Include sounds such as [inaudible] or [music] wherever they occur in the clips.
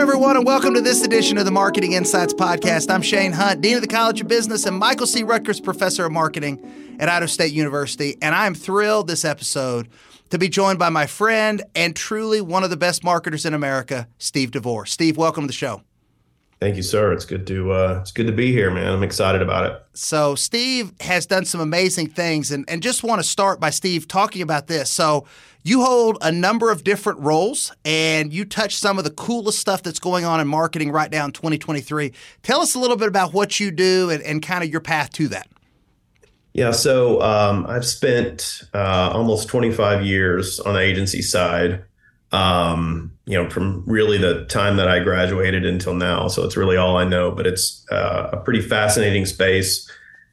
everyone, and welcome to this edition of the Marketing Insights Podcast. I'm Shane Hunt, Dean of the College of Business and Michael C. Rutgers Professor of Marketing at Idaho State University. And I am thrilled this episode to be joined by my friend and truly one of the best marketers in America, Steve DeVore. Steve, welcome to the show. Thank you, sir. It's good to uh, it's good to be here, man. I'm excited about it. So Steve has done some amazing things, and and just want to start by Steve talking about this. So you hold a number of different roles, and you touch some of the coolest stuff that's going on in marketing right now in 2023. Tell us a little bit about what you do and, and kind of your path to that. Yeah, so um, I've spent uh, almost 25 years on the agency side um, you know, from really the time that I graduated until now. So it's really all I know, but it's uh, a pretty fascinating space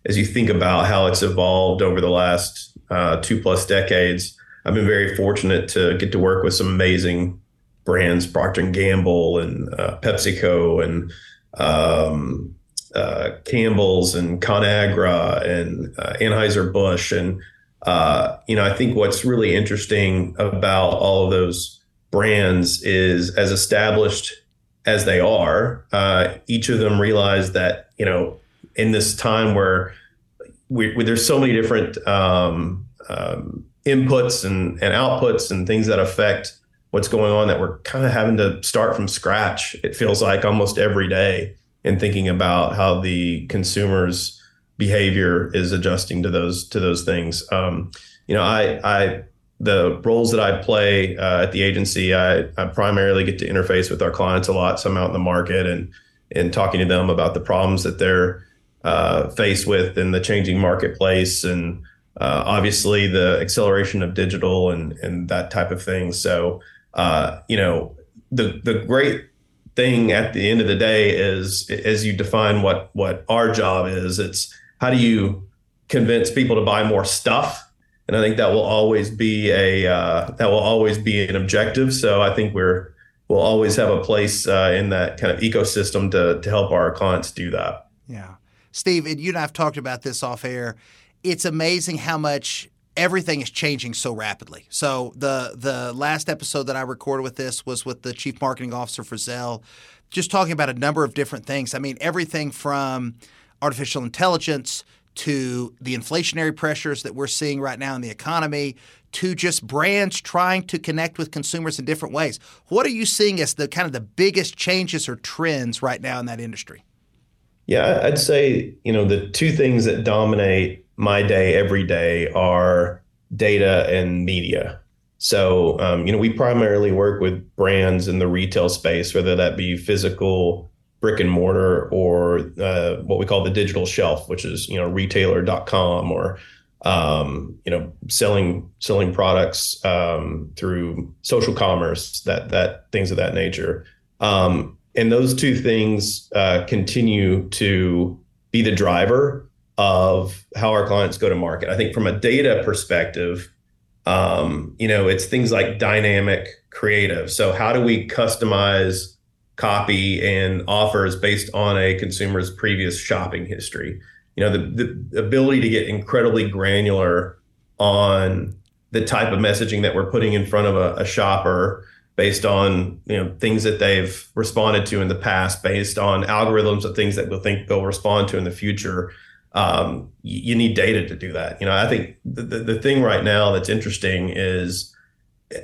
as you think about how it's evolved over the last uh, two plus decades. I've been very fortunate to get to work with some amazing brands, Procter and Gamble and uh, PepsiCo and um, uh, Campbell's and ConAgra and uh, Anheuser Busch and uh, you know, I think what's really interesting about all of those brands is as established as they are, uh, each of them realize that you know in this time where we, we, there's so many different um, um, inputs and, and outputs and things that affect what's going on that we're kind of having to start from scratch. It feels like almost every day in thinking about how the consumers behavior is adjusting to those to those things. Um, you know, I I the roles that I play uh, at the agency, I, I, primarily get to interface with our clients a lot. So I'm out in the market and and talking to them about the problems that they're uh, faced with in the changing marketplace, and uh, obviously the acceleration of digital and and that type of thing. So uh, you know, the the great thing at the end of the day is as you define what what our job is, it's how do you convince people to buy more stuff and I think that will always be a uh, that will always be an objective. So I think we're we'll always have a place uh, in that kind of ecosystem to to help our clients do that. Yeah, Steve, and you and I've talked about this off air. It's amazing how much everything is changing so rapidly. So the the last episode that I recorded with this was with the chief marketing officer for Zelle, just talking about a number of different things. I mean, everything from artificial intelligence to the inflationary pressures that we're seeing right now in the economy to just brands trying to connect with consumers in different ways. What are you seeing as the kind of the biggest changes or trends right now in that industry? Yeah, I'd say, you know, the two things that dominate my day every day are data and media. So, um, you know, we primarily work with brands in the retail space, whether that be physical brick and mortar or uh, what we call the digital shelf, which is you know retailer.com or um, you know selling selling products um, through social commerce that that things of that nature. Um, and those two things uh, continue to be the driver of how our clients go to market. I think from a data perspective, um, you know, it's things like dynamic creative. So how do we customize copy and offers based on a consumer's previous shopping history. You know, the, the ability to get incredibly granular on the type of messaging that we're putting in front of a, a shopper based on you know things that they've responded to in the past, based on algorithms of things that we'll think they'll respond to in the future. Um, you, need data to do that. You know, I think the, the, the thing right now that's interesting is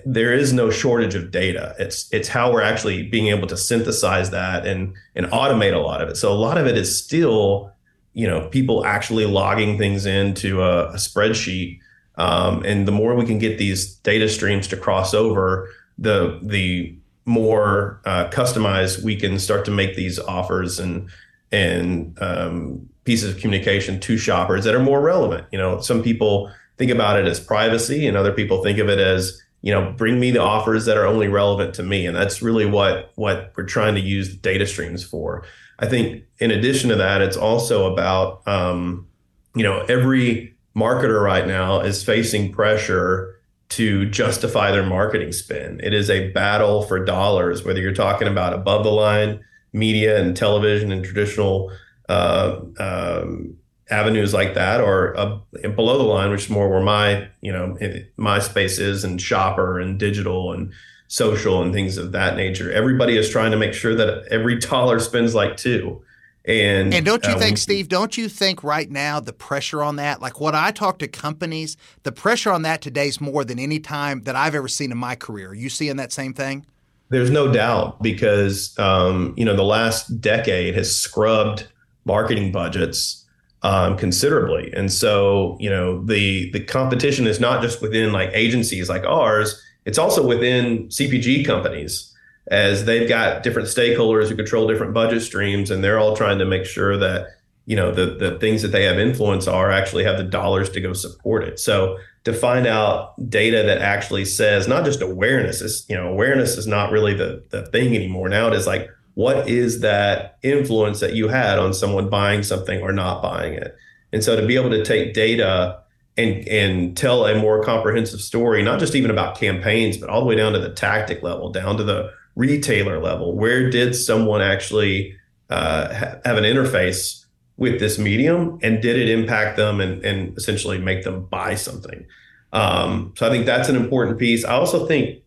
there is no shortage of data. It's it's how we're actually being able to synthesize that and and automate a lot of it. So a lot of it is still, you know, people actually logging things into a, a spreadsheet. Um, and the more we can get these data streams to cross over, the the more uh, customized we can start to make these offers and and um, pieces of communication to shoppers that are more relevant. You know, some people think about it as privacy, and other people think of it as you know bring me the offers that are only relevant to me. And that's really what what we're trying to use data streams for. I think in addition to that it's also about um, you know every marketer right now is facing pressure to justify their marketing spend. It is a battle for dollars whether you're talking about above the line media and television and traditional uh, um, avenues like that or uh, below the line which is more where my you know my space is and shopper and digital and social and things of that nature. Everybody is trying to make sure that every dollar spends like two. And and don't you uh, think, Steve? Don't you think right now the pressure on that, like what I talk to companies, the pressure on that today is more than any time that I've ever seen in my career. Are you seeing that same thing? There's no doubt because um, you know the last decade has scrubbed marketing budgets um, considerably, and so you know the the competition is not just within like agencies like ours; it's also within CPG companies as they've got different stakeholders who control different budget streams, and they're all trying to make sure that you know the the things that they have influence are actually have the dollars to go support it. So to find out data that actually says not just awareness is you know awareness is not really the the thing anymore. Now it is like what is that influence that you had on someone buying something or not buying it. And so to be able to take data and and tell a more comprehensive story, not just even about campaigns, but all the way down to the tactic level, down to the retailer level. Where did someone actually uh, ha- have an interface with this medium, and did it impact them and, and essentially make them buy something? Um, so I think that's an important piece. I also think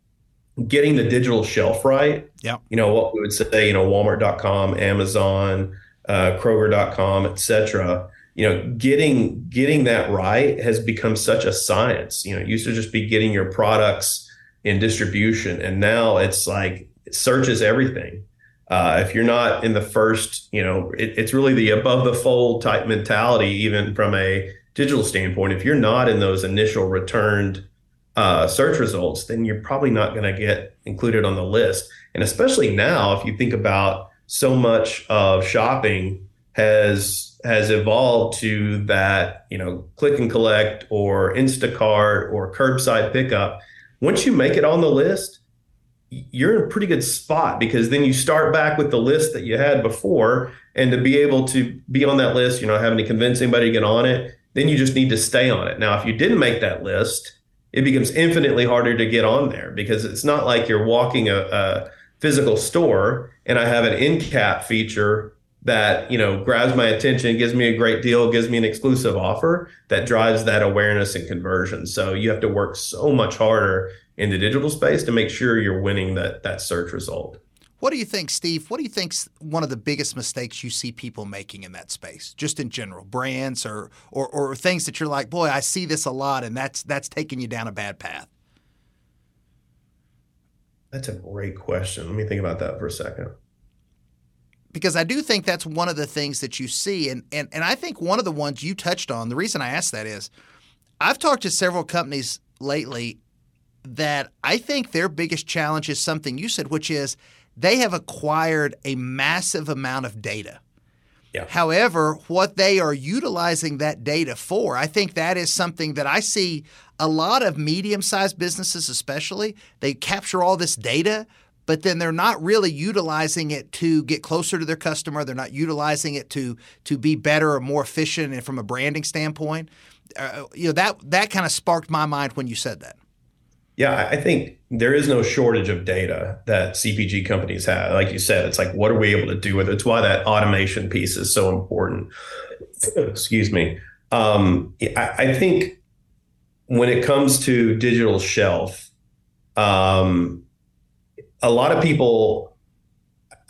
getting the digital shelf right. Yeah. You know what we would say. You know, Walmart.com, Amazon, uh, Kroger.com, et cetera you know getting getting that right has become such a science you know it used to just be getting your products in distribution and now it's like search is everything. Uh, if you're not in the first, you know, it, it's really the above the fold type mentality, even from a digital standpoint. If you're not in those initial returned uh, search results, then you're probably not going to get included on the list. And especially now, if you think about so much of shopping has has evolved to that, you know, click and collect or Instacart or curbside pickup. Once you make it on the list, you're in a pretty good spot because then you start back with the list that you had before and to be able to be on that list you're not having to convince anybody to get on it then you just need to stay on it now if you didn't make that list it becomes infinitely harder to get on there because it's not like you're walking a, a physical store and i have an end cap feature that you know grabs my attention gives me a great deal gives me an exclusive offer that drives that awareness and conversion so you have to work so much harder in the digital space to make sure you're winning that that search result. What do you think, Steve? What do you think's one of the biggest mistakes you see people making in that space, just in general, brands or, or or things that you're like, boy, I see this a lot, and that's that's taking you down a bad path? That's a great question. Let me think about that for a second. Because I do think that's one of the things that you see, and and and I think one of the ones you touched on. The reason I asked that is, I've talked to several companies lately that I think their biggest challenge is something you said, which is they have acquired a massive amount of data. Yeah. However, what they are utilizing that data for, I think that is something that I see a lot of medium sized businesses, especially, they capture all this data, but then they're not really utilizing it to get closer to their customer. They're not utilizing it to to be better or more efficient and from a branding standpoint. Uh, you know that that kind of sparked my mind when you said that. Yeah, I think there is no shortage of data that CPG companies have. Like you said, it's like, what are we able to do with it? It's why that automation piece is so important. Excuse me. Um, I, I, think when it comes to digital shelf, um, a lot of people,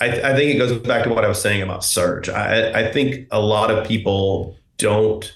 I, I, think it goes back to what I was saying about search. I, I think a lot of people don't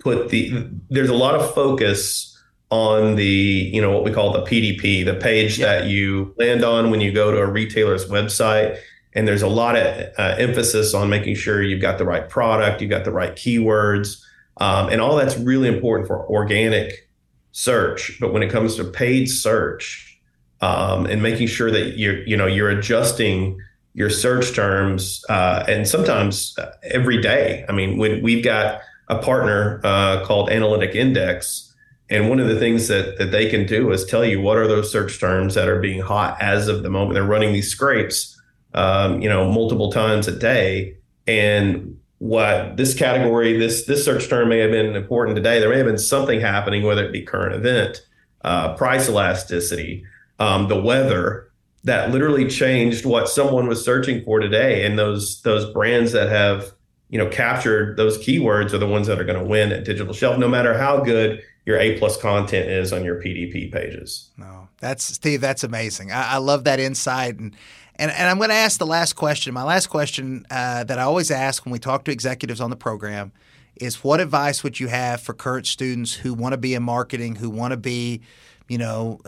put the, there's a lot of focus on the you know what we call the PDP, the page yeah. that you land on when you go to a retailer's website. And there's a lot of uh, emphasis on making sure you've got the right product, you've got the right keywords, um, and all that's really important for organic search. But when it comes to paid search um, and making sure that you're you know you're adjusting your search terms uh, and sometimes uh, every day. I mean, when we've got a partner uh, called Analytic Index and one of the things that, that they can do is tell you what are those search terms that are being hot as of the moment. They're running these scrapes, um, you know, multiple times a day. And what this category, this this search term may have been important today. There may have been something happening, whether it be current event, uh, price elasticity, um, the weather, that literally changed what someone was searching for today. And those those brands that have you know captured those keywords are the ones that are going to win at digital shelf, no matter how good your A plus content is on your PDP pages. No, that's Steve. That's amazing. I, I love that insight, and and and I'm going to ask the last question. My last question uh, that I always ask when we talk to executives on the program is, what advice would you have for current students who want to be in marketing, who want to be, you know,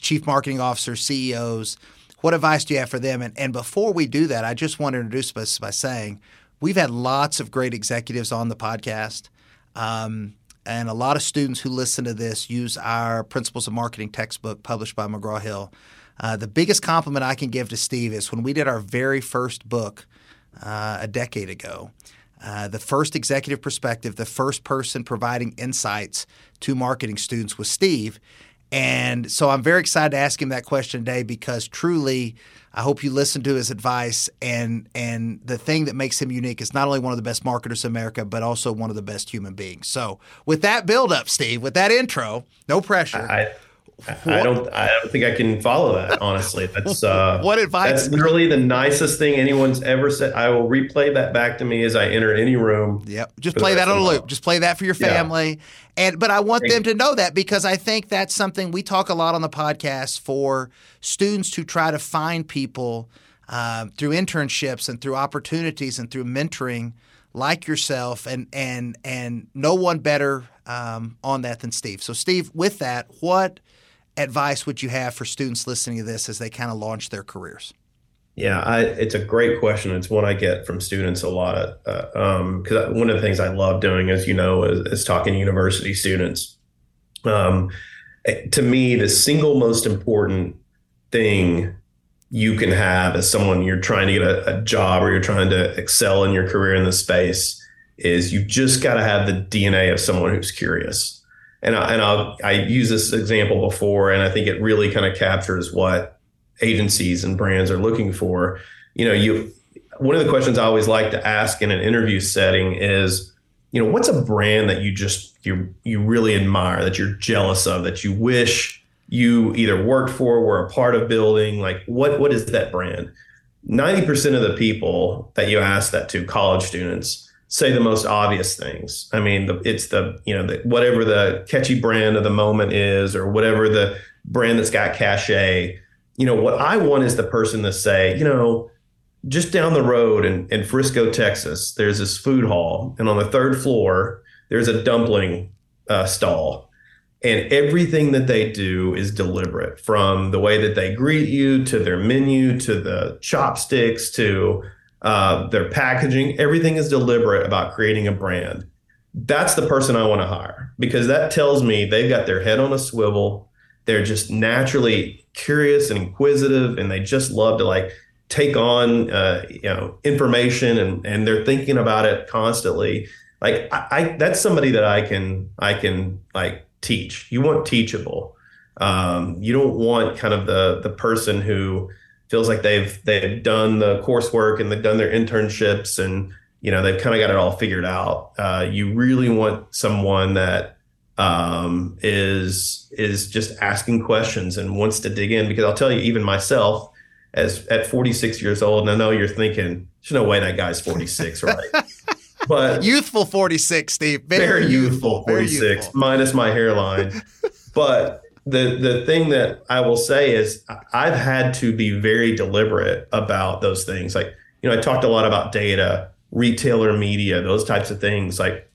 chief marketing officers, CEOs? What advice do you have for them? And and before we do that, I just want to introduce us by saying we've had lots of great executives on the podcast. Um, and a lot of students who listen to this use our Principles of Marketing textbook published by McGraw Hill. Uh, the biggest compliment I can give to Steve is when we did our very first book uh, a decade ago. Uh, the first executive perspective, the first person providing insights to marketing students was Steve. And so I'm very excited to ask him that question today because truly, I hope you listen to his advice. And and the thing that makes him unique is not only one of the best marketers in America, but also one of the best human beings. So with that build up, Steve, with that intro, no pressure. I, I don't. I don't think I can follow that. Honestly, that's [laughs] uh, what advice. That's literally the nicest thing anyone's ever said. I will replay that back to me as I enter any room. Yep. Just play that on a loop. Just play that for your family. Yeah. And but I want them to know that because I think that's something we talk a lot on the podcast for students to try to find people uh, through internships and through opportunities and through mentoring like yourself and and and no one better um, on that than Steve. So Steve, with that, what advice would you have for students listening to this as they kind of launch their careers? Yeah, I, it's a great question. It's one I get from students a lot. Because uh, um, one of the things I love doing, as you know, is, is talking to university students. Um, eh, to me, the single most important thing you can have as someone you're trying to get a, a job or you're trying to excel in your career in this space is you've just got to have the DNA of someone who's curious and I, and I'll, I use this example before, and I think it really kind of captures what agencies and brands are looking for. You know, you one of the questions I always like to ask in an interview setting is, you know, what's a brand that you just you you really admire, that you're jealous of, that you wish you either worked for, were a part of building? Like, what what is that brand? Ninety percent of the people that you ask that to, college students, say the most obvious things. I mean, the, it's the you know the, whatever the catchy brand of the moment is, or whatever the brand that's got cachet. You know, what I want is the person to say, you know, just down the road in, in Frisco, Texas, there's this food hall, and on the third floor there's a dumpling uh, stall. And everything that they do is deliberate from the way that they greet you to their menu to the chopsticks to uh, their packaging, everything is deliberate about creating a brand. That's the person I want to hire because that tells me they've got their head on a swivel. They're just naturally curious and inquisitive, and they just love to like take on uh, you know information and and they're thinking about it constantly. Like I, I that's somebody that I can I can like teach. You want teachable. Um, you don't want kind of the the person who feels like they've they've done the coursework and they've done their internships and you know they've kind of got it all figured out. Uh, you really want someone that um, is is just asking questions and wants to dig in because I'll tell you, even myself, as at 46 years old, and I know you're thinking, there's no way that guy's 46, right? [laughs] but youthful 46, Steve. Very, very youthful 46, very youthful. minus my hairline. but the the thing that I will say is I've had to be very deliberate about those things. Like, you know, I talked a lot about data, retailer media, those types of things. Like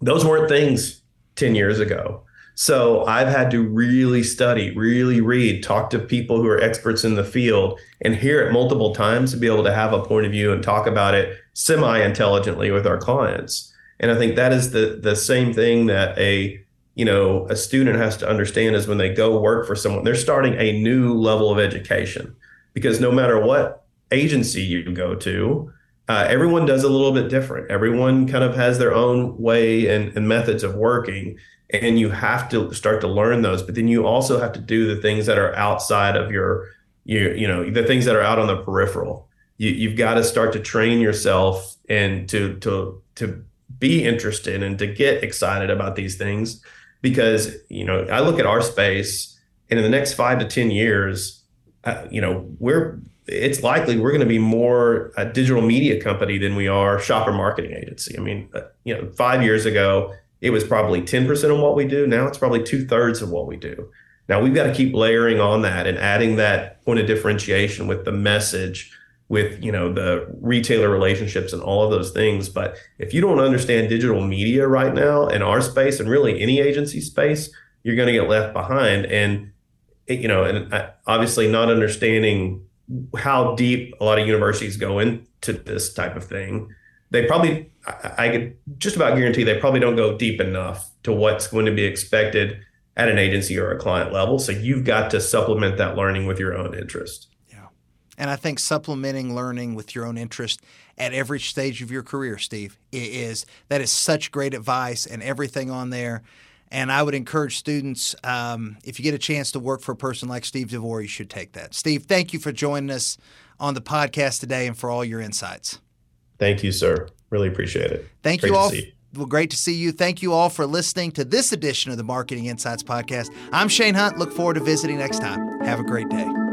those weren't things 10 years ago. So I've had to really study, really read, talk to people who are experts in the field and hear it multiple times to be able to have a point of view and talk about it semi intelligently with our clients. And I think that is the the same thing that a you know a student has to understand is when they go work for someone they're starting a new level of education. Because no matter what agency you go to uh, everyone does a little bit different. Everyone kind of has their own way and, and methods of working and you have to start to learn those. But then you also have to do the things that are outside of your you, you know the things that are out on the peripheral. You, you've got to start to train yourself and to to to be interested and to get excited about these things because you know I look at our space, and in the next five to ten years, uh, you know we're it's likely we're going to be more a digital media company than we are shopper marketing agency. I mean, uh, you know, five years ago, it was probably 10% of what we do. Now it's probably two thirds of what we do. Now we've got to keep layering on that and adding that point of differentiation with the message, with you know the retailer relationships and all of those things. But if you don't understand digital media right now in our space and really any agency space, you're going to get left behind. And you know, and obviously not understanding how deep a lot of universities go into this type of thing. They probably, I, I could just about guarantee they probably don't go deep enough to what's going to be expected at an agency or a client level. So you've got to supplement that learning with your own interest. And I think supplementing learning with your own interest at every stage of your career, Steve, is that is such great advice and everything on there and I would encourage students, um, if you get a chance to work for a person like Steve DeVore, you should take that. Steve, thank you for joining us on the podcast today and for all your insights. Thank you, sir. Really appreciate it. Thank great you all. Well, great to see you. Thank you all for listening to this edition of the Marketing Insights Podcast. I'm Shane Hunt. Look forward to visiting next time. Have a great day.